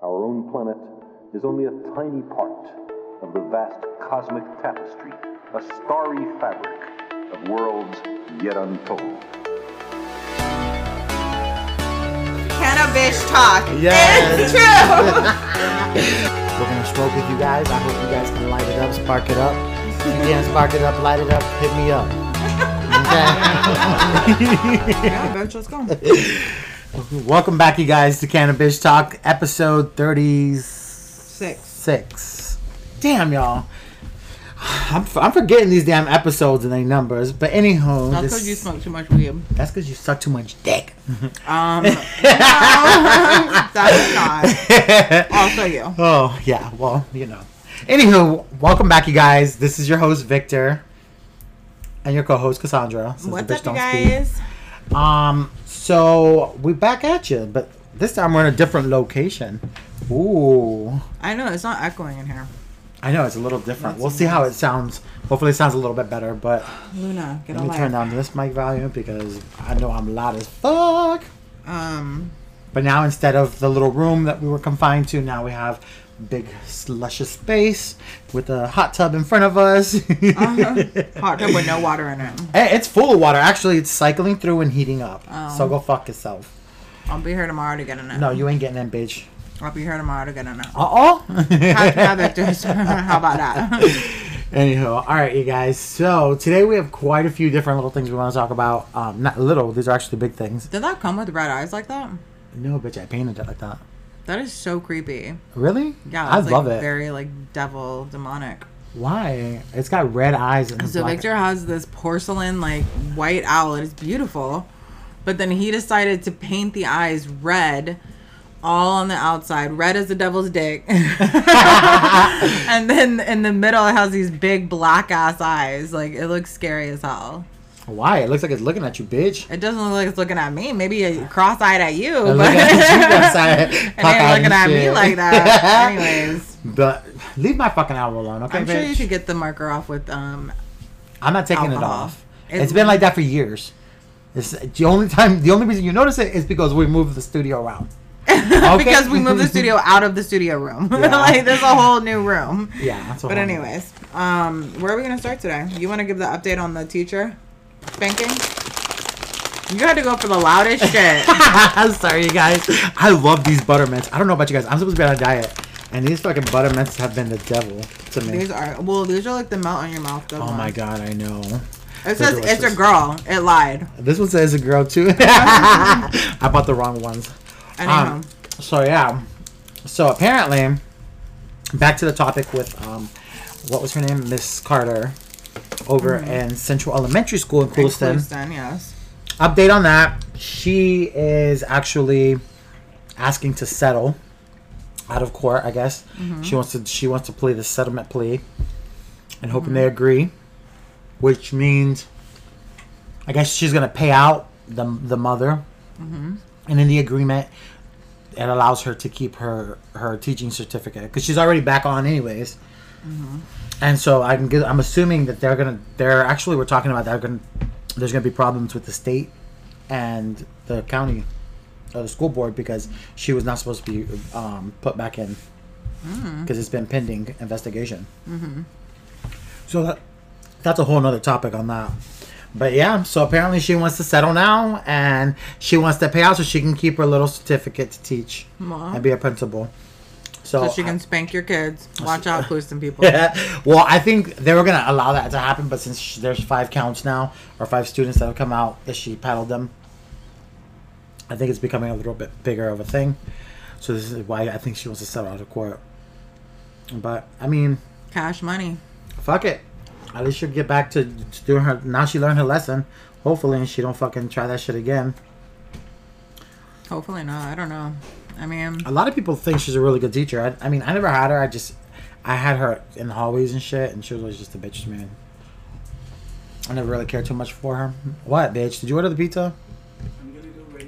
Our own planet is only a tiny part of the vast cosmic tapestry, a starry fabric of worlds yet untold. Cannabis talk. Yes. It's true. We're gonna smoke with you guys. I hope you guys can light it up, spark it up. If you can spark it up, light it up, hit me up. Okay. yeah, bitch, let's go. Welcome back, you guys, to Cannabis Talk, episode thirty-six. Six. Damn, y'all. I'm, I'm forgetting these damn episodes and their numbers. But anywho, That's because you smoke too much weed. that's because you suck too much dick. Um, no, that's not. Also you. Oh yeah, well you know. Anywho, welcome back, you guys. This is your host Victor, and your co-host Cassandra. What's up, you don't speak. guys? Um, so we back at you, but this time we're in a different location. Ooh, I know it's not echoing in here. I know it's a little different. That's we'll see how it sounds. Hopefully, it sounds a little bit better. But Luna, get let me turn down this mic volume because I know I'm loud as fuck. Um, But now instead of the little room that we were confined to, now we have big luscious space with a hot tub in front of us. uh-huh. hot tub with no water in it. Hey, it's full of water. Actually, it's cycling through and heating up. Oh. So go fuck yourself. I'll be here tomorrow to get in it. No, you ain't getting in, bitch. I'll be here tomorrow to get in it. Uh oh. Have to have Victor's. How about that? Anyhow, all right, you guys. So today we have quite a few different little things we want to talk about. Um, not little; these are actually big things. Did that come with red eyes like that? No, bitch, I painted it like that. That is so creepy. Really? Yeah, I it's love like it. Very like devil demonic. Why? It's got red eyes and So Victor has this porcelain like white owl. It is beautiful, but then he decided to paint the eyes red, all on the outside, red as the devil's dick, and then in the middle it has these big black ass eyes. Like it looks scary as hell. Why? It looks like it's looking at you, bitch. It doesn't look like it's looking at me. Maybe it cross-eyed at you, but look at you outside, it ain't looking at me like that. Anyways, But leave my fucking owl alone, okay, I'm bitch? sure you should get the marker off with um. I'm not taking it off. It's- it's been like that for years. It's the only time, the only reason you notice it is because we moved the studio around. Okay? because we moved the studio out of the studio room. Yeah. like there's a whole new room. Yeah, But anyways, um, where are we gonna start today? You want to give the update on the teacher spanking? You had to go for the loudest shit. I'm sorry, you guys. I love these buttermints. I don't know about you guys. I'm supposed to be on a diet, and these fucking buttermints have been the devil to me. these are well, these are like the melt on your mouth. Oh ones. my god, I know. It says it's a girl. It lied. This one says a girl too. I bought the wrong ones. Anyhow, Um, so yeah. So apparently, back to the topic with um, what was her name, Miss Carter, over mm-hmm. in Central Elementary School in. Clewiston, yes. Update on that: she is actually asking to settle out of court. I guess mm-hmm. she wants to. She wants to plea the settlement plea, and hoping mm-hmm. they agree, which means, I guess she's gonna pay out the the mother, and in the agreement, it allows her to keep her her teaching certificate because she's already back on anyways. And so I'm I'm assuming that they're gonna they're actually we're talking about they're gonna there's gonna be problems with the state and the county or the school board because she was not supposed to be um, put back in hmm. because it's been pending investigation. Mm-hmm. So that that's a whole nother topic on that. But yeah, so apparently she wants to settle now and she wants to pay out so she can keep her little certificate to teach and be a principal. So, So she can spank your kids. Watch out, Clewiston people. well, I think they were gonna allow that to happen, but since there's five counts now or five students that have come out that she paddled them, I think it's becoming a little bit bigger of a thing. So this is why I think she wants to settle out of court. But I mean, Cash money. fuck it. At least she'll get back to, to doing her. Now she learned her lesson. Hopefully, and she don't fucking try that shit again. Hopefully not. I don't know. I mean, A lot of people think she's a really good teacher. I, I mean, I never had her. I just, I had her in the hallways and shit, and she was always just a bitch to me. I never really cared too much for her. What, bitch? Did you order the pizza?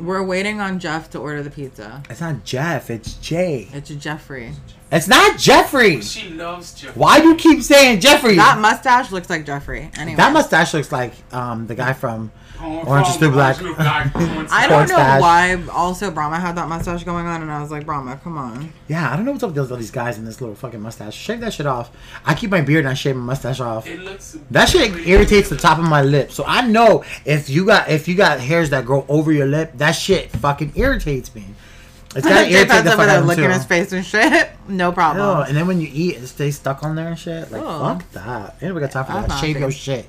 we're waiting on Jeff to order the pizza. It's not Jeff. It's Jay. It's Jeffrey. It's not Jeffrey. She loves Jeffrey. Why do you keep saying Jeffrey? That mustache looks like Jeffrey. Anyway, That mustache looks like um the guy from Orange is from the Black. Orange is the Black. I don't know stash. why. Also, Brahma had that mustache going on, and I was like, Brahma, come on. Yeah, I don't know what's up with all these guys in this little fucking mustache. Shave that shit off. I keep my beard and I shave my mustache off. It looks. That shit very- irritates the top of my lip. So I know if you got if you got hairs that grow over your lip, that shit fucking irritates me. It's gotta Jay irritate Pat's the over fuck there out of licking him his face and shit. No problem. Ew, and then when you eat, it stays stuck on there and shit. Like Ew. fuck that. Anybody got time for That's that? Shave nasty. your shit.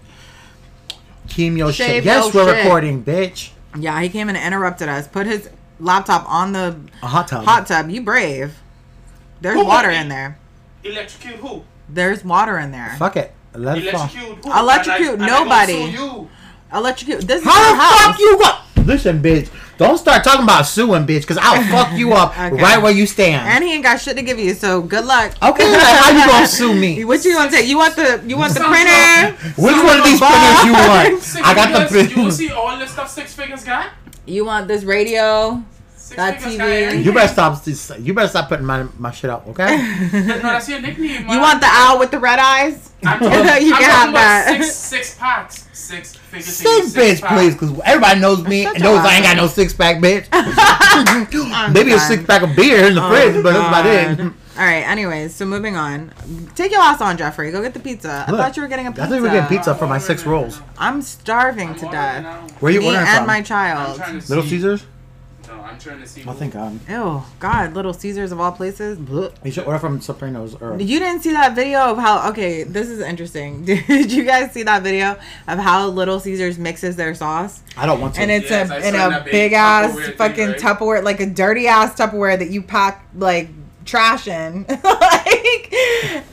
Keem your shit. Shave Yes, we're shit. recording, bitch. Yeah, he came and interrupted us. Put his laptop on the A hot tub. hot tub. You brave. There's Who water put me? in there. Electrocute who? There's water in there. Fuck it. Let it fall. Electrocute who? Electrocute And I- and I nobody. gonna sue you. Electrocute. This is How your the house. fuck you got? Listen, bitch. Don't start talking about suing, bitch, because I'll fuck you up Okay. right where you stand. And he ain't got shit to give you, so good luck. Okay, like, how you gonna sue me? What you gonna take? You want the you want the printer? Which one of of these a printers you want? I got the figures, You see all the stuff six figures got? You want this radio? Six That TV. You better stop. You better stop putting my my shit up, okay? No, that's your nickname. You want the owl with the red eyes? I'm talking, You I'm can have about that. Six, six packs. Six figures. Six, bitch, please, because everybody knows me Shut and knows your I ain't got no six pack, bitch. I'm Maybe a six pack of beer in the Oh, fridge, but that's about it. All right. Anyways, so moving on. Take your ass on, Jeffrey. Go get the pizza. I Look, thought you were getting a I pizza. thought we were getting pizza for my six rolls. I'm starving to death. Where you Me ordering and from? my child. Little Caesars? No, I'm trying to see. Oh, who- thank God. Ew, God, Little Caesars of all places. Blech. You should order from Sopranos. Or You didn't see that video of how? Okay, this is interesting. Did you guys see that video of how Little Caesars mixes their sauce? I don't want to. And it's Yes, I a in in a that big big ass Tupperware thing, fucking right? Tupperware, like a dirty ass Tupperware that you pack like trash in, like,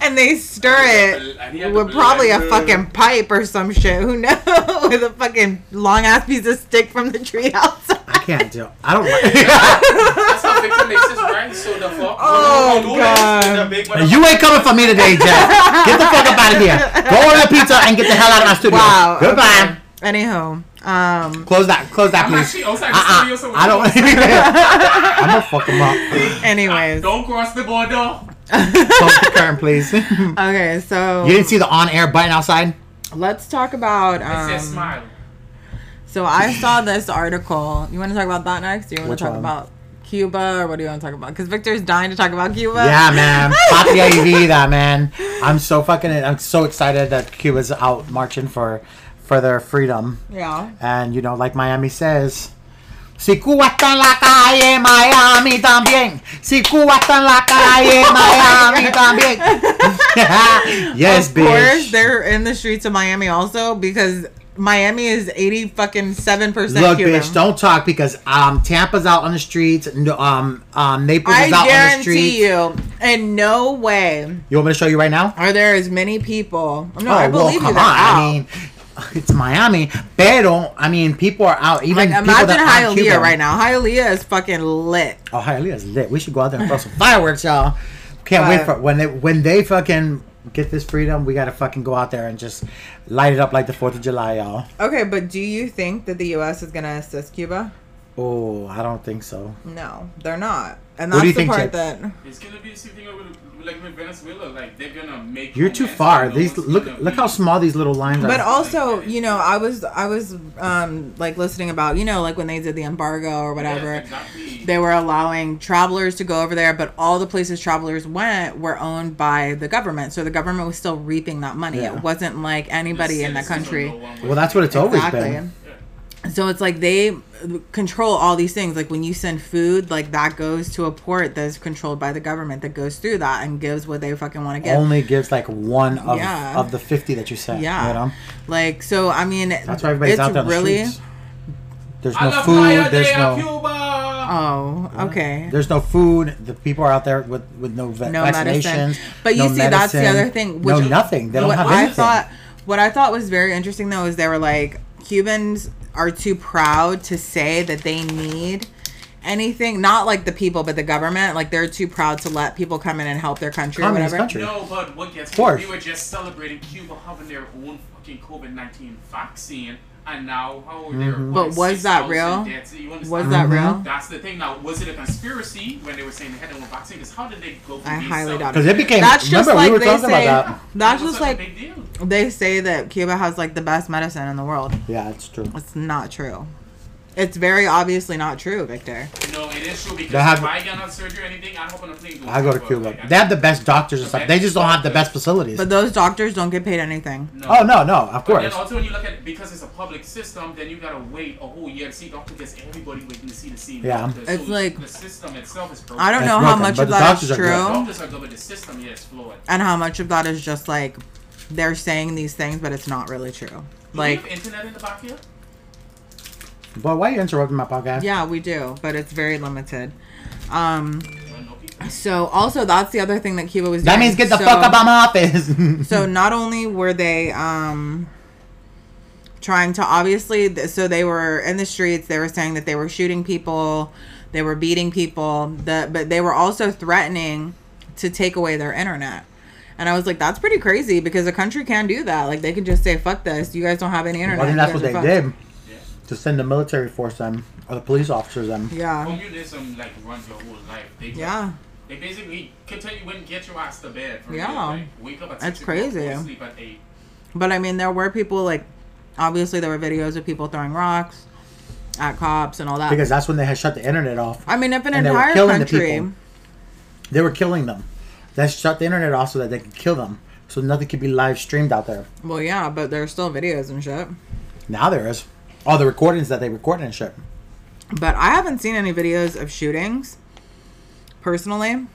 and they stir And he it had with the probably a blender. fucking pipe or some shit. Who knows? with a fucking long ass piece of stick from the tree outside. I can't do. I don't like. That's how Victor makes his right. So the fuck. Oh, When we do this, God. big you ain't coming for me today, Jeff. Get the fuck up out of here. Go order pizza and get the hell out of my studio. Wow. Goodbye. okay. Anyhow, um, Close that. Close that, I'm please. actually outside the Uh-uh. studio, so I don't. I'm gonna fuck him up. anyways, Don't cross the border. Close the curtain, please. okay, so you didn't see the on-air button outside? let's talk about. It says Um, smile. So I saw this article. You want to talk about that next? Do you want Which to talk one? about Cuba, or what do you want to talk about? Because Victor's dying to talk about Cuba. Yeah, man. Patria y vida, man. I'm so fucking. I'm so excited that Cuba's out marching for for their freedom. Yeah. And you know, like Miami says, si Cuba está en la calle, Miami también. Si Cuba está en la calle, Miami también. yes, of course, they're in the streets of Miami also because Miami is eighty fucking seven percent Look, Cuban. bitch, don't talk because um Tampa's out on the streets. No, um, um Naples I is out on the streets. I guarantee you, in no way You want me to show you right now? are there as many people. No, oh, I well, believe come you. They're on. I mean, it's Miami. Pero, I mean, people are out. Even like imagine Hialeah right now. Hialeah is fucking lit. Oh, Hialeah's lit. We should go out there and throw some fireworks, y'all. Can't wait for when they when they fucking get this freedom. We gotta fucking go out there and just light it up like the Fourth of July, y'all. Okay, but do you think that the U.S. is gonna assist Cuba? Oh, I don't think so. No, they're not. And What that's do you the think, part Chip? that It's gonna be the same thing with, like with Venezuela. Like they're gonna make. You're too far. no These look look how small these little lines are. But also, you know, I was I was um like listening about, you know, like when they did the embargo or whatever. Yes, exactly. They were allowing travelers to go over there, but all the places travelers went were owned by the government. So the government was still reaping that money. Yeah. It wasn't like anybody in that Citizens country. no one well, that's what it's always been. So it's like they control all these things. Like when you send food, like that goes to a port that's controlled by the government that goes through that and gives what they fucking want to give. Only gives like one of Yeah. of the fifty that you sent. yeah. You know? Like so I mean That's why everybody's it's out there on the really streets. There's no food. There's no. Cuba. Oh, okay. There's no food. The people are out there with, with no, va- no vaccinations. medicine. But you no see, that's the other thing. no nothing. They don't what have I thought, what I thought was very interesting though is they were like Cubans are too proud to say that they need anything. Not like the people, but the government. Like they're too proud to let people come in and help their country or whatever. country. No, but what gets Of me, we were just celebrating Cuba having their own fucking COVID nineteen vaccine, and now how they're Mhm. But putting was that real? deaths. You understand? Was that Mhm. real? That's the thing. Now, was it a conspiracy when they were saying they had no vaccine? Because how did they go? From I being highly self- doubt Because it became. That's just remember, like we were they talking say. about that. That's It just like they say that Cuba has like the best medicine in the world. Yeah, it's true. It's not true. It's very obviously not true, Victor. No, it is true because They have- if I get on surgery or anything, I hop on a plane. I go to Cuba. Like, They have the best doctors and stuff. They just don't have the best facilities. But those doctors don't get paid anything. No. Oh no, no, of course. then also when you look at it, because it's a public system, then you gotta wait a whole year to see doctor because everybody waiting to see the same Yeah. doctor. It's like- the system itself is broken. I don't That's know how broken, much but of the that is doctors are good. true Doctors are good, but the system yeah, is flawed. and how much of that is just like they're saying these things, but it's not really true. Do Like, we have internet in the back here? But why are you interrupting my podcast? yeah, we do, but it's very limited. Um, Well, no people. so also that's the other thing that Cuba was Doing. That means get the So- fuck up out my office. so not only were they um trying to obviously so they were in the streets they were saying that they were shooting people they were beating people the, but they were also threatening to take away their internet and i was like that's pretty crazy because a country can do that like they can just say fuck this you guys don't have any internet Well, I think that's what they fucked." did. To send the military force them or the police officers them. yeah Communism um, like runs your whole life. They yeah They basically can tell you when to get your ass to bed. For Yeah. Real, like, wake up at That's six o'clock, go crazy. to Sleep at eight. but i mean there were people like obviously there were videos of people throwing rocks at cops and all that Because that's when they had shut the internet off. i mean if an And they were entire killing the country people. They were killing them. They shut the internet off so that they could kill them. So nothing could be live streamed out there. well yeah but there's still videos and shit Now there is. All the recordings that they recorded and shit. But I haven't seen any videos of shootings personally.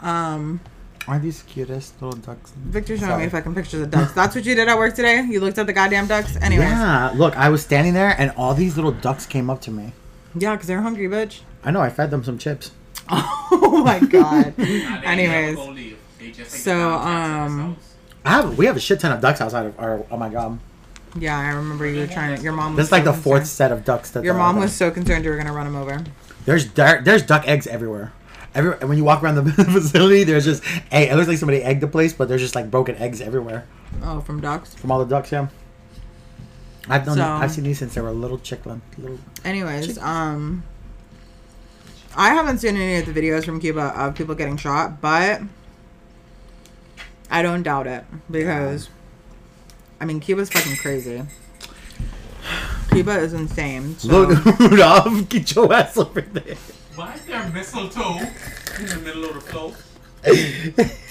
Um, Aren't these cutest little ducks? Victor showing Sorry. me fucking pictures of ducks. That's what you did at work today? You looked at the goddamn ducks? Anyways. Yeah, Yeah, look, I was standing there and all these little ducks came up to me. Yeah, because they're hungry, bitch. I know, I fed them some chips. Oh my god. Anyways. never gonna leave. They just take So, the down tax in um. I have we have a shit ton of ducks outside of our oh my god. Yeah, I remember you were trying. Your mom. This Was is like so the fourth concerned. set of ducks that Your mom was so concerned you were gonna run them over. There's duck there's duck eggs everywhere. Every when you walk around the facility, there's just hey, it looks like somebody egged the place, but there's just like broken eggs everywhere Oh, from ducks. from all the ducks. Yeah, I've done. So- I've seen these since they were little chicklin. Little. Anyways, um, I haven't seen any of the videos from Cuba of people getting shot, but I don't doubt it because, I mean, Cuba's fucking crazy. Cuba is insane. So. Look, Rudolph, get your ass over there. Why is there mistletoe in the middle of the floor?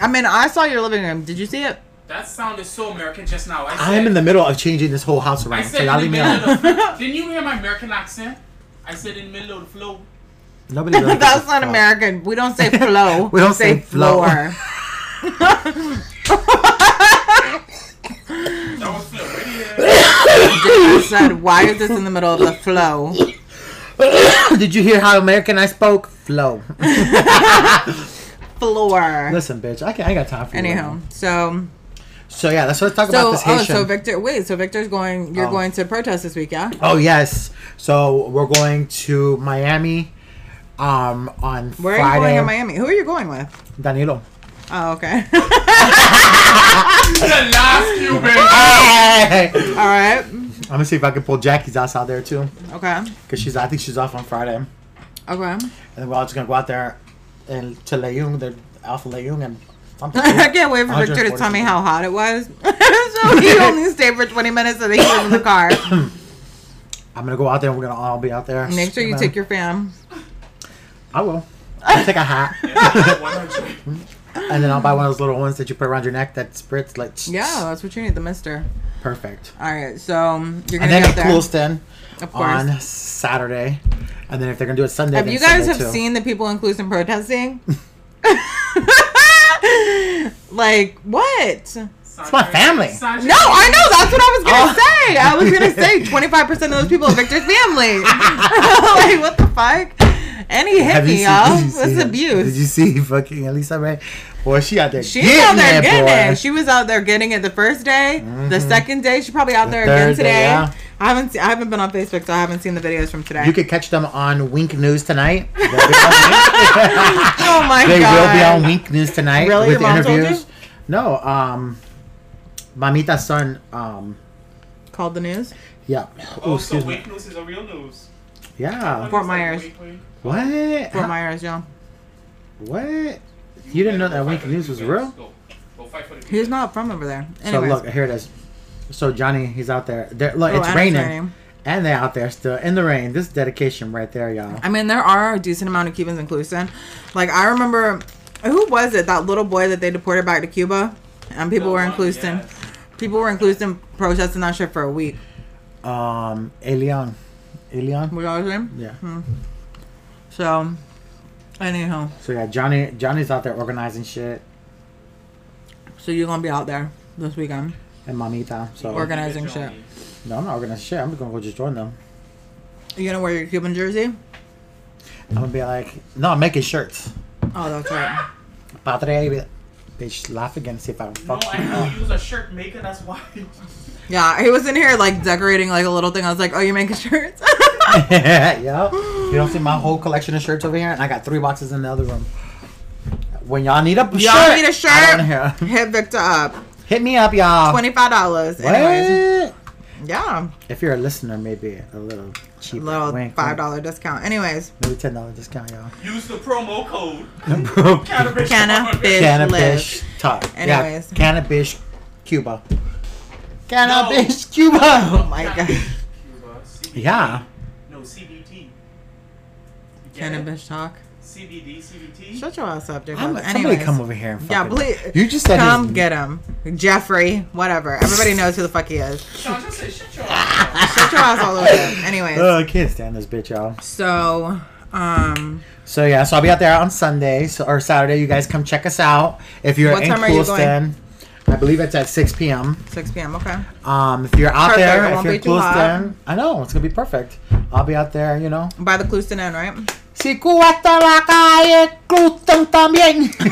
I mean, I saw your living room. Did you see it? That sounded so American just now. I said, I'm in the middle of changing this whole house around. I said so y'all in leave the me middle alone. of the Didn't you hear my American accent? I said in the middle of the floor. Nobody. really That's not fuck. American. We don't say flow. We don't say flow. floor. That was Phil. Right here. I said, why is this in the middle of the flow? Did you hear how American I spoke? Flow. Floor. Listen, bitch, I, can, I got time for you. Anyhow, so So yeah, let's let's talk so about this oh, so Victor, wait, so Victor's going. You're Oh. going to protest this week, yeah? oh yes, so we're going to Miami, um, on Where Friday. are you going in Miami? Who are you going with? Danilo. Oh, okay. the last Cuban. Hey! All right. I'm gonna see if I can pull Jackie's ass out there too, Okay. cause she's I think she's off on Friday, and Okay. then we're all just gonna go out there and to Leung, the Alpha Leung, and something. I can't wait for Victor to tell me how hot it was. so he only stayed for 20 minutes so that he was in the car. I'm gonna go out there. and We're gonna all be out there. Make sure you screaming. take your fam. I will. I'll take a hat, Yeah, 100. And then I'll buy one of those little ones that you put around your neck that spritz like. Yeah, that's what you need, the mister. Perfect. All right, so you're gonna and then get at there. Clewiston on Saturday, and then if they're gonna do it Sunday, Have then you guys Sunday have too. seen the people in Clues protesting? like what? It's my family. Sanjay- No, I know. That's what I was gonna Oh. say. I was gonna say 25 percent of those people are Victor's family. like what the fuck? And he hit you me, seen- y'all. did you see That's abuse. Did you see fucking Elisa Ray? Boy, she out there. She's getting out there it, getting boy. it. She was out there getting it the first day, the second day. She's probably out The there again third day, today. yeah. I haven't. Se- I haven't been on Facebook, so I haven't seen the videos from today. You could catch them on Wink News tonight. They'll be on oh my they god! They will be on Wink News tonight Really? with Your mom told interviews. you? No, um, Mamita's son, um, Called the news. Yeah. Oh, Oh, so excuse me. wake news is a real news. Yeah. Fort Myers. Wake, wake. What? Fort Myers, yeah. What? You didn't know that Go Wink News was real? Go. Go fight for the He's not from over there. So look, here it is. So Johnny, he's out there. There, look, Oh, it's and raining, and they're out there still in the rain. This dedication right there, y'all. I mean, there are a decent amount of Cubans in Clewiston. Like, I remember, who was it? That little boy that they deported back to Cuba? And people The were in one, Clewiston. yes. People were in Clewiston protesting that shit for a week. Um, Elián, Elián. Was that his name? Mm. Yeah. So, anyhow. So yeah, Johnny, Johnny's out there organizing shit, So you're going to be out there this weekend. and Mamita. So Organizing shit. No, I'm not organizing shit. I'm just gonna go just join them. You going to wear your Cuban jersey? I'm gonna be like, no, I'm making shirts. Oh, that's right. Padre, bitch, laugh again. See if I can No, fuck. I know you use a shirt maker. That's why. Yeah, he was in here, like, decorating, like, a little thing. I was like, oh, you're making shirts? yeah. You don't see my whole collection of shirts over here, and I got three boxes in the other room. When y'all need a Y'all shirt, need a I shirt? don't hear. Hit Victor up. Hit me up, y'all. $25. Anyways. Yeah. If you're a listener, maybe a little cheap. Little wink, $5 discount. Anyways. Maybe ten dollar discount, y'all. Use the promo code. Cannabis Cannabis. Cannabis. talk. Anyways. yeah, cannabis Cuba. Cannabis Cuba. Oh my god. Cuba, CBD. Yeah. No CBT. You get it? Cannabis talk. CBD, CBT. Shut your ass up, Jacob. I'm, somebody Anyways. come over here and Yeah, fucking- please. You just said Come his- get him. Jeffrey, whatever. Everybody knows who the fuck he is. Sean, just say shut your ass. Shut your ass all over him. Anyways. Oh, I can't stand this bitch, y'all. So, um, So yeah, so I'll be out there on Sunday so, or Saturday. You guys come check us out. If you're What in time are you Clewiston, I believe it's at 6 p.m. 6 p.m. Okay. Um, if you're out Perfect, there, it if won't you're be. Clewiston, I know it's gonna be perfect. I'll be out there, you know. By the Clewiston Inn, right? Si cuesta la calle, Clewiston también.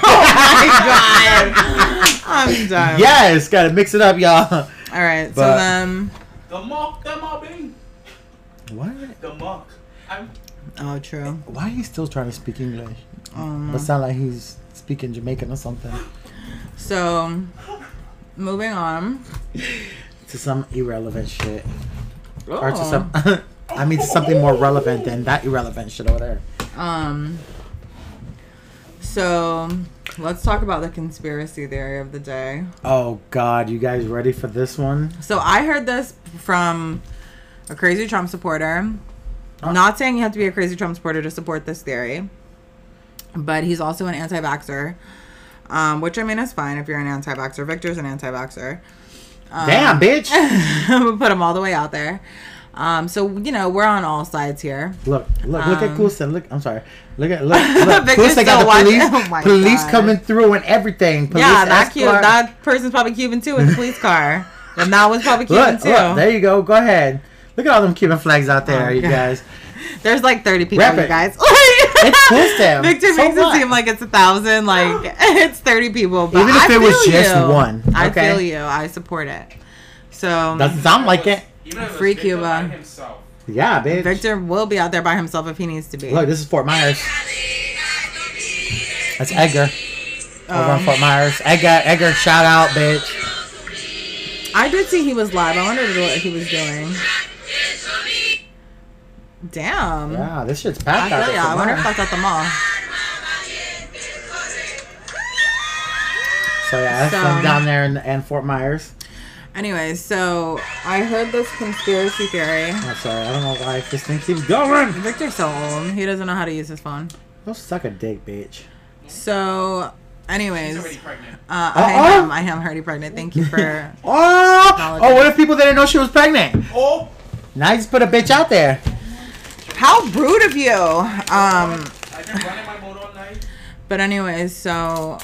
I'm done. yes, gotta mix it up, y'all. All right. so But- then. The mock, the mobbing. What? The mock. I'm. Oh, true. Why are you still trying to speak English? Um, It sound like he's speaking Jamaican or something. so, moving on. To some irrelevant shit. Or to Oh. some. I mean, to something more relevant than that irrelevant shit over there. Um. So, let's talk about the conspiracy theory of the day. Oh God, you guys ready for this one? So I heard this from a crazy Trump supporter. Not saying you have to be a crazy Trump supporter to support this theory, but he's also an anti-vaxxer, um, which I mean is fine if you're an anti-vaxxer. Victor's an anti-vaxxer. Um, Damn, bitch! I'm gonna put him all the way out there. Um, so you know we're on all sides here. Look, look, look at Um, Clewiston. Look, I'm sorry. Look at look. look. Got the police, Oh police God. coming through and everything. Police yeah, that cute. That person's probably Cuban too in the police car, and that was probably Cuban Look, too. look, there you go. Go ahead. Look at all them Cuban flags out there, Oh, you God. guys. There's like 30 people, Rep you guys. It's Clewiston. Victor So makes what? it seem like it's a thousand, like it's 30 people. But Even if I it was just you. one, I feel you. I support it. So Doesn't sound like it. Even if it was Free Cuba. by himself. Yeah, bitch. Victor will be out there by himself if he needs to be. Look, this is Fort Myers. That's Edgar. Over Um, on Fort Myers. Edgar, Edgar, shout out, bitch. I did see he was live. I wondered what he was doing. Damn. Yeah, this shit's I packed out feel ya. I wonder if Myers. that's at the mall. So yeah, that's So- down there in, in Fort Myers. Anyway, so I heard this conspiracy theory. I'm sorry, I don't know why this thing keeps going. Victor's so old. He doesn't know how to use his phone. Go suck a dick, bitch. So, anyways, He's already pregnant. uh, Uh-uh. I am. I am already pregnant. Thank you for. Oh, oh, what if people didn't know she was pregnant? Oh, Now you just put a bitch out there. How rude of you. Um, I've been running my motor all night. but anyways, so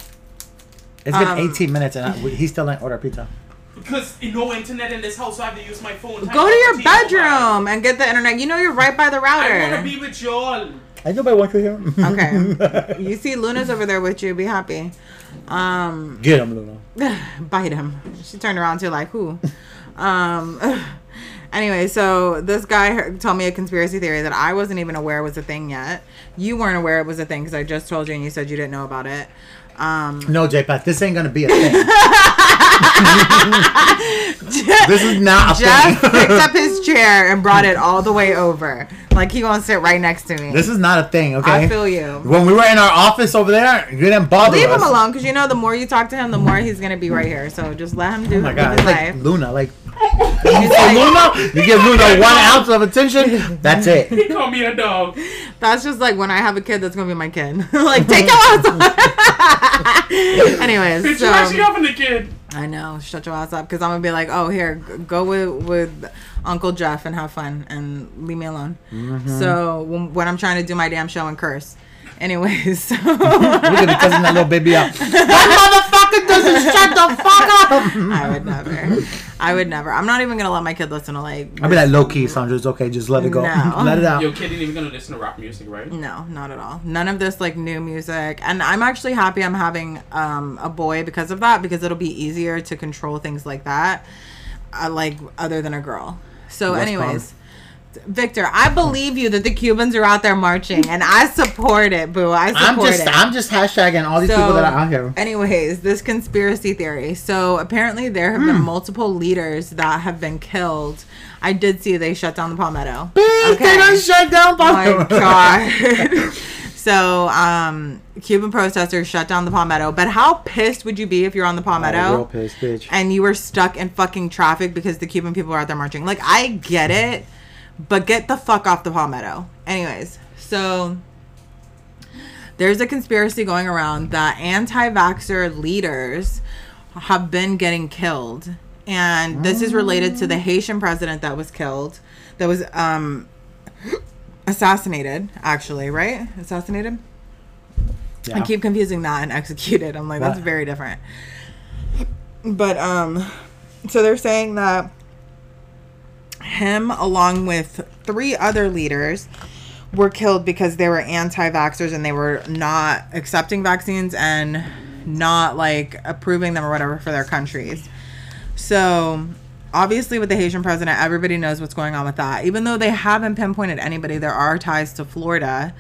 It's been Um, 18 minutes and I, he still ain't order pizza. Because no internet in this house, so I have to use my phone. go to your bedroom and get the internet. You know you're right by the router. I want to be with y'all. I nobody wants to hear. Okay. You see Luna's over there with you. Be happy. Um, Get him, Luna. bite him. She turned around to like who? Um. Anyway, so this guy told me a conspiracy theory that I wasn't even aware was a thing yet. You weren't aware it was a thing because I just told you and you said you didn't know about it. Um, No, J Pat, this ain't gonna be a thing. This is not a Jeff thing. picked up his chair and brought it all the way over. Like he gonna sit right next to me. This is not a thing, okay? I feel you. when we were in our office over there, you didn't bother Leave us. him alone, because you know the more you talk to him, the more he's gonna be right here. So just let him do Oh my god, his like life. Luna. Like, He's like- Luna, you give Luna one ounce of attention, that's it. He called me a dog. That's just like when I have a kid, that's gonna be my kid. like take him outside. Anyways, Bitch, so you actually having a kid. I know, shut your ass up, because I'm gonna be like, oh here, go with with Uncle Jeff and have fun and leave me alone. Mm-hmm. So when, when I'm trying to do my damn show and curse. Anyways, so We're gonna be cussing that little baby out. that motherfucker doesn't shut the fuck up. I would never. I would never. I'm not even gonna let my kid listen to like. I'll be like low key, Sandra. It's okay. Just let it go. No. let it out. Your kid ain't even gonna listen to rap music, right? No, not at all. None of this like new music. And I'm actually happy I'm having um, a boy because of that because it'll be easier to control things like that, uh, like other than a girl. So, West anyways, Victor, I believe you that the Cubans are out there marching, and I support it, boo. I support I'm just, it. I'm just hashtagging all these people that are out here. Anyways, this conspiracy theory. So apparently there have Hmm. been multiple leaders that have been killed. I did see they shut down the Palmetto. Bitch, they shut down. Oh my god. so, um, Cuban protesters shut down the Palmetto. But how pissed would you be if you're on the Palmetto? Oh, real pissed, bitch. and you were stuck in fucking traffic because the Cuban people are out there marching. Like, I get it, but get the fuck off the Palmetto. Anyways, so there's a conspiracy going around that anti vaxxer leaders have been getting killed. And this is related to the Haitian president that was killed, that was um, assassinated, actually, right? Assassinated? I keep confusing that and executed. I'm like, that's very different. But um, so they're saying that him, along with three other leaders, were killed because they were anti-vaxxers and they were not accepting vaccines and not like approving them or whatever for their countries. So obviously with the Haitian president, everybody knows what's going on with that. Even though they haven't pinpointed anybody, there are ties to Florida,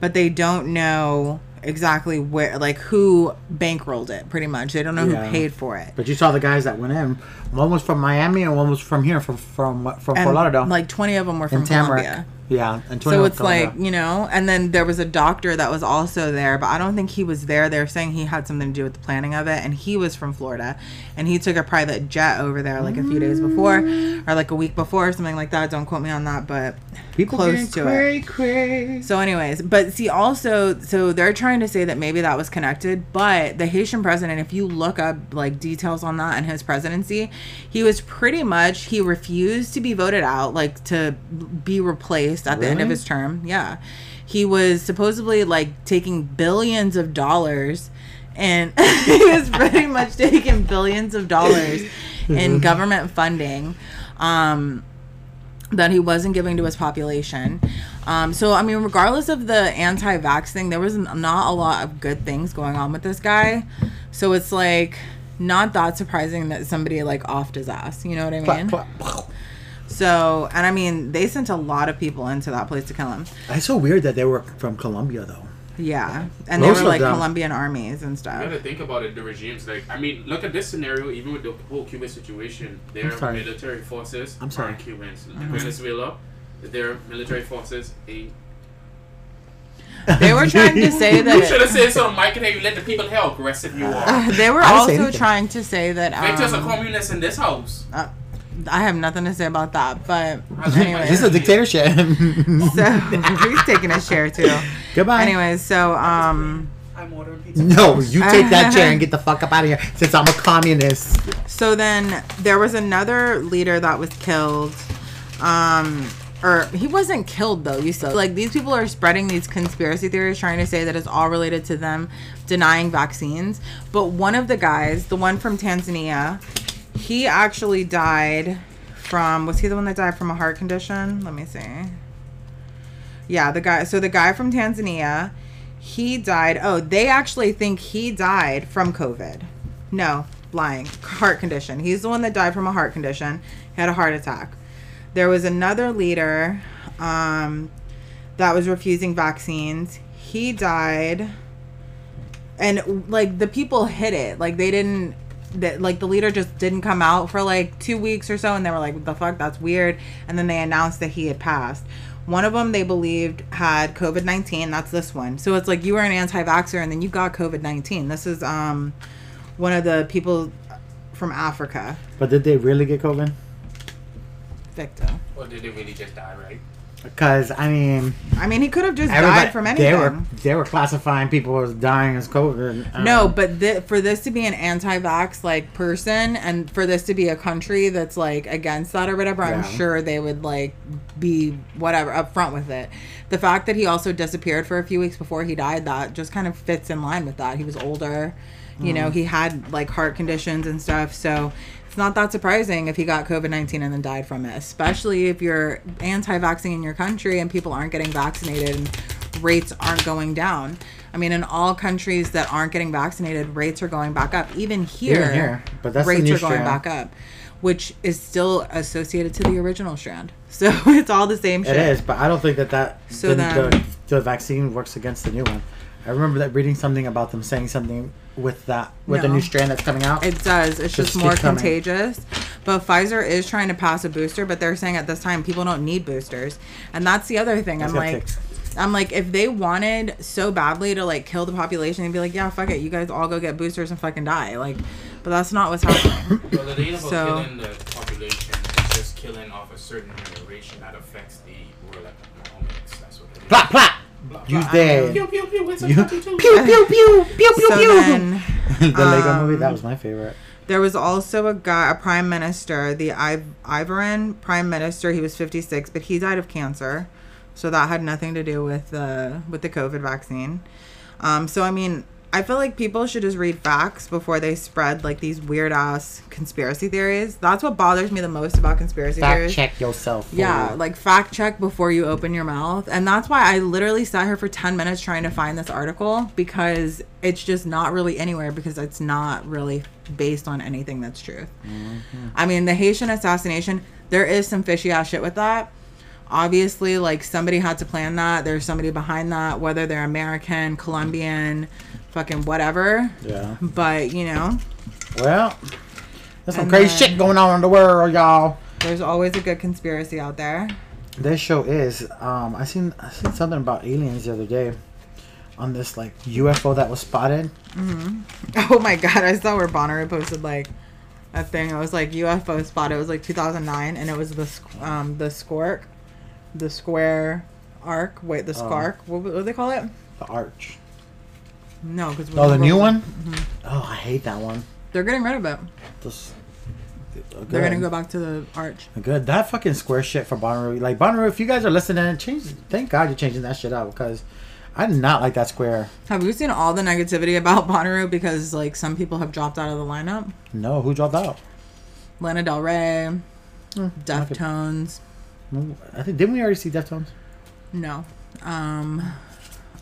but they don't know exactly where like who bankrolled it pretty much. They don't know Yeah. who paid for it. But you saw the guys that went in. One was from Miami and one was from here, from from from And Fort Lauderdale. like 20 of them were from Colombia. Yeah, and So it's like, you know, and then there was a doctor that was also there, but I don't think he was there. They were saying he had something to do with the planning of it, and he was from Florida, and he took a private jet over there like a few days before, or like a week before, or something like that. Don't quote me on that, but people close to cray, it. Cray. So, anyways, but see, also, so they're trying to say that maybe that was connected, but the Haitian president, if you look up like details on that and his presidency, he was pretty much he refused to be voted out, like to be replaced at the end of his term. Yeah, he was supposedly like taking billions of dollars, and he was pretty much taking billions of dollars in government funding. Um, that he wasn't giving to his population. Um, so, I mean, regardless of the anti vax thing, there was not a lot of good things going on with this guy. So it's like not that surprising that somebody like offed his ass. You know what I mean? So, and I mean, they sent a lot of people into that place to kill him. It's so weird that they were from Colombia though. Yeah. And they were like them. Colombian armies and stuff. You stuff. gotta think about it. The regimes, like, I mean, look at this scenario. Even with the whole Cuban situation, their I'm sorry. military forces I'm sorry. are Cubans. Mm-hmm. Venezuela, their military forces ain't. They were trying to say that. You should that. have said so, Mike, and hey, let the people help. Aggressive you are. They were I didn't say also trying to say that. Victor's a Um, communist in this house. uh, I have nothing to say about that, but I like my anyway. This is a dictatorship. So he's taking a share too. Goodbye. Anyways, so um, I'm ordering pizza. No, you take that chair and get the fuck up out of here. Since I'm a communist. so then there was another leader that was killed. Um, or he wasn't killed though. You said like these people are spreading these conspiracy theories, trying to say that it's all related to them denying vaccines. But one of the guys, the one from Tanzania, he actually died from. Was he the one that died from a heart condition? Let me see. Yeah, the guy. So the guy from Tanzania, he died. Oh, they actually think he died from COVID. No, lying. Heart condition. He's the one that died from a heart condition. He had a heart attack. There was another leader um, that was refusing vaccines. He died. And like the people hid it. Like they didn't that like the leader just didn't come out for like two weeks or so, and they were like, "What the fuck? That's weird." And then they announced that he had passed. One of them they believed had COVID nineteen. That's this one. So it's like you were an anti-vaxxer and then you got COVID nineteen. This is um one of the people from Africa. But did they really get COVID? Victor. Or did they really just die, right? Because I mean, I mean, he could have just died from anything. They were they were classifying people as dying as COVID. Um, No, but th- for this to be an anti-vax like person, and for this to be a country that's like against that or whatever, I'm sure they would like be whatever upfront with it. The fact that he also disappeared for a few weeks before he died, that just kind of fits in line with that. He was older, you Mm. know, he had like heart conditions and stuff, so. Not that surprising if he got COVID 19 and then died from it, especially if you're anti vaccine in your country and people aren't getting vaccinated and rates aren't going down. I mean, in all countries that aren't getting vaccinated, rates are going back up. Even here, Even here, but that's the rates are going strand. back up, which is still associated to the original strand. So it's all the same shit. It is, but I don't think that that So the, then- the, the vaccine works against the new one. I remember that reading something about them saying something with that with the No. new strand that's coming out. It does. It's just, Just more contagious. But Pfizer is trying to pass a booster, but they're saying at this time people don't need boosters. And that's the other thing. I'm like fixed. I'm like if they wanted so badly to like kill the population, they'd be like, Yeah, fuck it, you guys all go get boosters and fucking die. Like but that's not what's happening. Well, the thing about So- killing the population is just killing off a certain generation that affects the world economics. That's what it is. Plop plop. Blah, You blah. dead. Pew pew pew. It's a You- 22. Pew pew pew pew pew so pew. then the Lego um, movie that was my favorite. There was also a guy, a prime minister, the Iv- Ivorian prime minister. He was 56, but he died of cancer, so that had nothing to do with the with the COVID vaccine. Um, so I mean, I feel like people should just read facts before they spread like these weird ass conspiracy theories. That's what bothers me the most about conspiracy Fact theories. Fact check yourself. Yeah, fool. like fact check before you open your mouth. And that's why I literally sat here for 10 minutes trying to find this article because it's just not really anywhere because it's not really based on anything that's truth. Mm-hmm. I mean, the Haitian assassination, there is some fishy ass shit with that. Obviously, like somebody had to plan that. There's somebody behind that, whether they're American, Colombian, fucking whatever. yeah. But, you know, Well, there's some crazy shit going on in the world, y'all. there's always a good conspiracy out there. This show is. Um, I seen I seen something about aliens the other day, on this like UFO that was spotted. Oh my god, I saw where Bonner posted like a thing. It was like UFO spot. It was like 2009, and it was the um the squark, the square arc. Wait, the squark. What, what do they call it? The arch. No, because Oh, the new one. Mm-hmm. Oh, I hate that one. They're getting rid of it. Just, They're gonna go back to the arch. Good. That fucking square shit for Bonnaroo. Like Bonnaroo, if you guys are listening, change. Thank God you're changing that shit out because I did not like that square. Have you seen all the negativity about Bonnaroo because like some people have dropped out of the lineup? No, who dropped out? Lana Del Rey, Hmm, Deftones. I think didn't we already see Deftones? No. Um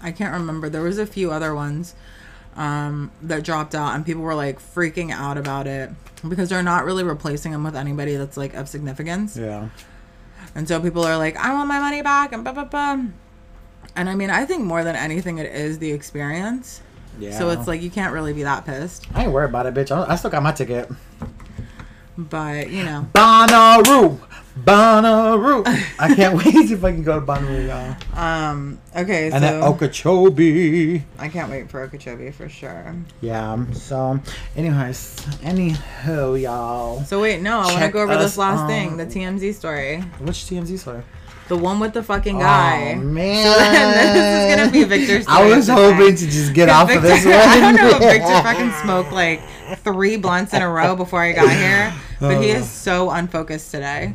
I can't remember. There was a few other ones um that dropped out and people were like freaking out about it because they're not really replacing them with anybody that's like of significance. Yeah. And so people are like, I want my money back and blah blah blah. And I mean, I think more than anything it is the experience. Yeah. So it's like you can't really be that pissed. I ain't worried about it, bitch. I, I still got my ticket. But, you know. Bonnaroo, Bonnaroo. I can't wait to can go to Bonnaroo, y'all. Um okay, And then so Okeechobee. I can't wait for Okeechobee for sure. Yeah. So, anyways, anyhow, y'all. So wait, no, I want to go over this last on- thing, the TMZ story. Which TMZ story? The one with the fucking guy. Oh man, So then this is gonna be Victor's I was hoping to just get off of this one. I don't know if Victor fucking smoked like three blunts in a row before I got here, but he is so unfocused today.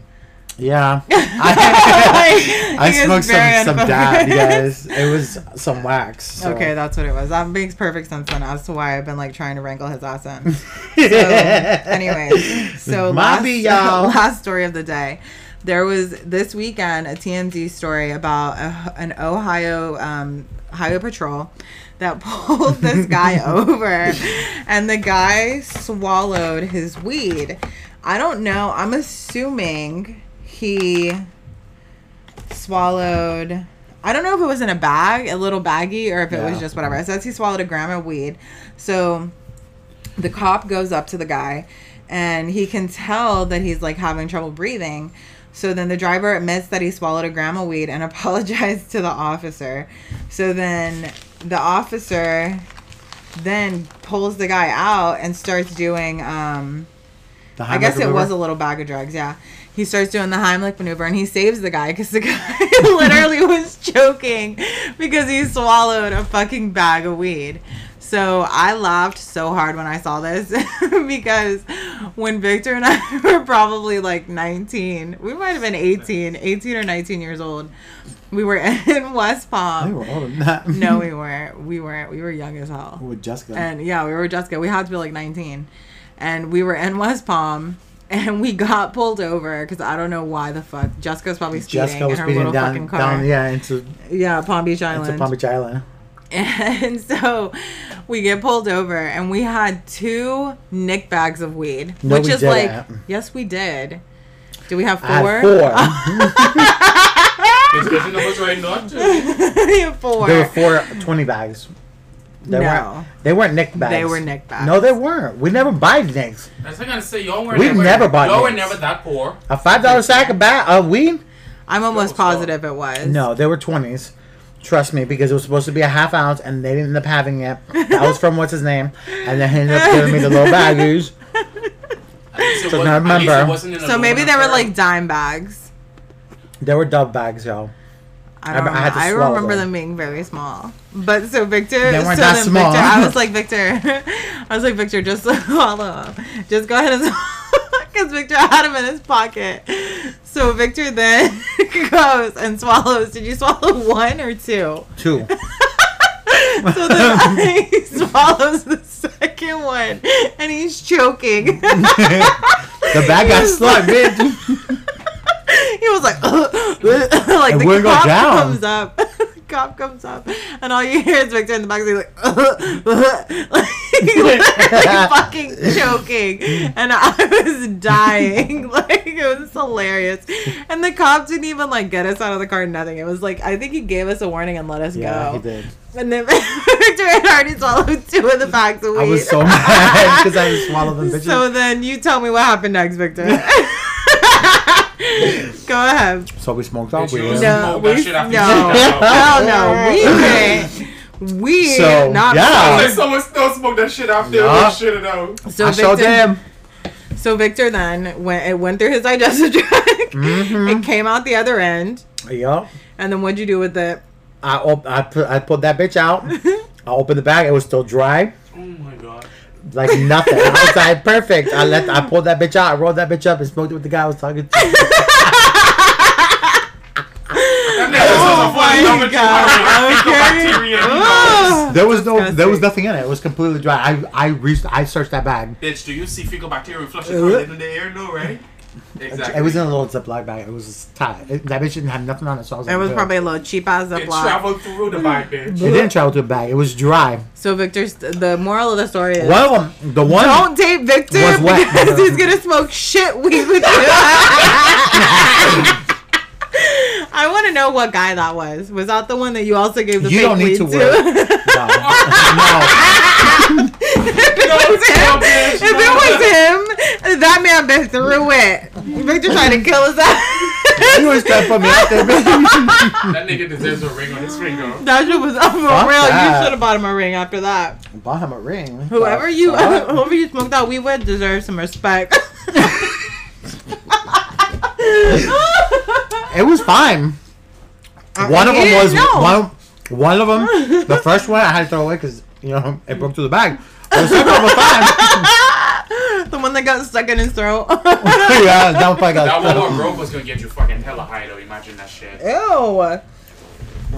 Yeah, I, I smoked some some dab, you guys. It was some wax. so. Okay, that's what it was. That makes perfect sense then as to why I've been like trying to wrangle his ass in. So, anyways, so last, be, y'all. last story of the day. There was this weekend a TMZ story about a, an Ohio um, highway patrol that pulled this guy over, and the guy swallowed his weed. I don't know. I'm assuming he swallowed. I don't know if it was in a bag, a little baggie, or if it was just whatever. It says he swallowed a gram of weed. So the cop goes up to the guy and he can tell that he's like having trouble breathing. So then the driver admits that he swallowed a gram of weed and apologized to the officer. So then the officer then pulls the guy out and starts doing um The I guess it was a little bag of drugs, yeah. He starts doing the Heimlich maneuver and he saves the guy because the guy literally was choking because he swallowed a fucking bag of weed. So I laughed so hard when I saw this because when Victor and I were probably like 19, we might have been 18, 18 or 19 years old. We were in West Palm. were older than that. No, we weren't. We weren't. We were young as hell. with Jessica. And yeah, we were Jessica. We had to be like 19. And we were in West Palm and we got pulled over because I don't know why the fuck. Jessica's probably speeding Jessica was in her speeding little down, fucking car. down, yeah, into Yeah, Palm Beach into Island. Palm Beach Island. And so we get pulled over and we had two nick bags of weed. No, which we is like, didn't. yes, we did. Do we have I four? had four. Discussion right not to. four. there were four 20 bags. They No. weren't. They weren't Nick bags. They were Nick bags. No, they weren't. We never buy Nicks. That's what I'm gonna say. Y'all were We never, never bought Y'all were Nicks. never that poor. A five dollar sack of bat of weed? I'm almost positive it was. No, they were twenties. Trust me, because it was supposed to be a half ounce, and they didn't end up having it. That was from what's his name, and then he ended up giving me the little baggies. At least it So was- now at least remember- it wasn't in So maybe they were like dime bags. They were dub bags, yo. I don't I- I. I remember them. them being very small. But so Victor, They weren't so that small. Victor, I was like Victor, I was like Victor, just swallow, just go ahead and, because Victor had him in his pocket. So Victor then goes and swallows. Did you swallow one or two? Two. So then he swallows the second one, and he's choking. the bag got stuck, bitch. Was like, like the cop comes up. the cop comes up, and all you hear is Victor in the back seat like, like fucking choking, and I was dying. like it was hilarious, and the cop didn't even like get us out of the car. Nothing. It was like I think he gave us a warning and let us Yeah, go. he did. And then Victor had already swallowed two of the bags of weed. I was so mad because I to them bitches. So then you tell me what happened next, Victor. Go ahead. So we smoked all Bitch, weed. No, smoke that we shit no, after you shit that hell no, we didn't. We So, not. yeah. Like someone still smoked that shit after Yeah. we shit it out. So I showed Victor, them. so Victor then went. It went through his digestive tract. Mm-hmm. It came out the other end. Yup. And then what'd you do with it? I op- I put I pulled that bitch out. I opened the bag. It was still dry, Oh my god. Like nothing. I was like, perfect. I let I pulled that bitch out. I rolled that bitch up and smoked it with the guy I was talking to. That nigga was my God. hundred. Okay. Bacteria. There was no there was nothing in it. It was completely dry. I I reached I searched that bag. Bitch, do you see fecal bacteria flushing Uh. in the air? No, right? Exactly. It was in a little Ziploc bag. It was just tight. It, that bitch didn't have nothing on it, so I was like, It was good. probably a little cheap ass It Ziploc. traveled through the bag, bitch. It didn't travel to a bag. It was dry. So Victor's the moral of the story is One of them, the one. don't date Victor Was wet. because he's gonna smoke shit weed with you. I want to know what guy that was. Was that the one that you also gave the You fake don't need weed to to? No, no. If it was him, if it was him, that man been through it. Victor trying to kill his ass. You was trying to put me out there, bitch. That nigga deserves a ring on his finger. That shit was oh, for Fuck real. that. You should have bought him a ring after that. Bought him a ring. Whoever you, Fuck. whoever you smoked that weed with, deserves some respect. It was fine. Uh, one of them was know. one. One of them, the first one I had to throw away because you know it broke through the bag. The one was fine. the one that got stuck in his throat. yeah, that one probably got. That one more growth was gonna get you fucking hella high though. Imagine that shit. Ew.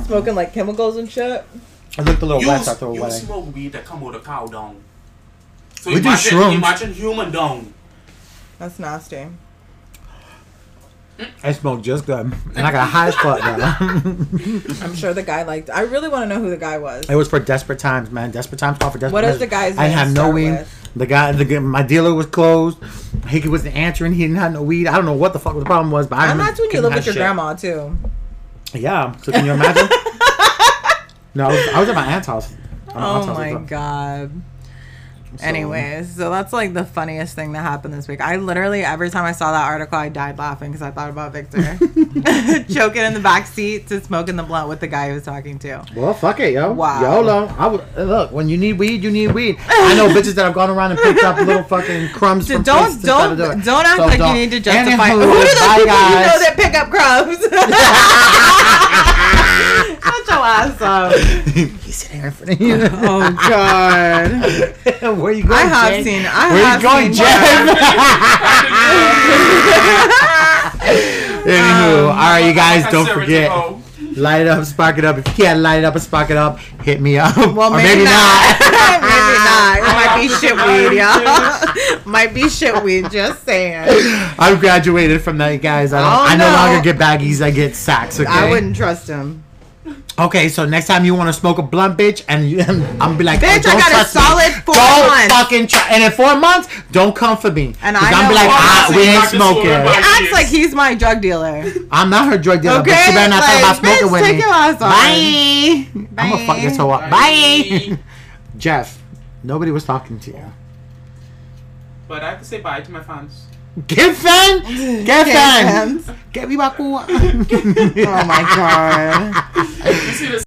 Smoking like chemicals and shit. I looked a little You, wet, so I threw it you smoke weed that come with a cow dung. So We do imagine, shrooms. imagine human dung. That's nasty. I smoked just good, and I got high as fuck. Now. I'm sure the guy liked. I really want to know who the guy was. it was for desperate times, man. Desperate times call for desperate. What is the guy's I didn't have no weed. with? The guy, the my dealer was closed. He wasn't answering. He didn't have no weed. I don't know what the fuck the problem was, but I And didn't- that's when you live with your shit. grandma too. Yeah. So can you imagine? no, I was, I was at my aunt's house. Oh aunt's house my god. So- Anyways, so that's like the funniest thing that happened this week. I literally every time I saw that article, I died laughing because I thought about Victor choking in the back seat to smoking the blunt with the guy he was talking to. Well, fuck it, yo. Wow. YOLO. I would look when you need weed, you need weed. I know bitches that have gone around and picked up little fucking crumbs from don't places to try to don't do don't act So like don't. you need to justify. Anywho, Who are those people you know that pick up crumbs? Shut your ass. He's sitting here in front of you. Oh God. Where are you going? I have Jay? seen. I Where have you going, seen Jeff? Anywho, um, all right, you guys, don't forget. Light it up, spark it up. If you can't light it up and spark it up, hit me up. Well, or maybe, maybe, not. not. maybe not. It might be shit weed, y'all. might be shit weed. Just saying. I've graduated from that, guys. I, don't, Oh, I no no. longer get baggies. I get sacks. Okay. I wouldn't trust him. Okay, so next time you want to smoke a blunt, bitch, and you, I'm gonna be like, Bitch, oh, I don't got a trust me. solid four don't months. fucking try. And in four months, don't come for me. And I I'm be like, four ah, we ain't smoking. He acts years. like he's my drug dealer. I'm not her drug dealer, Okay, bitch. You better not talk like, about smoking bitch, with take me. your ass on. Bye. I'm gonna fuck this hoe up. Bye. Bye. Jeff, nobody was talking to you. But I have to say bye to my fans. Get fan, get fan, fans. get me back. Oh my god. You see this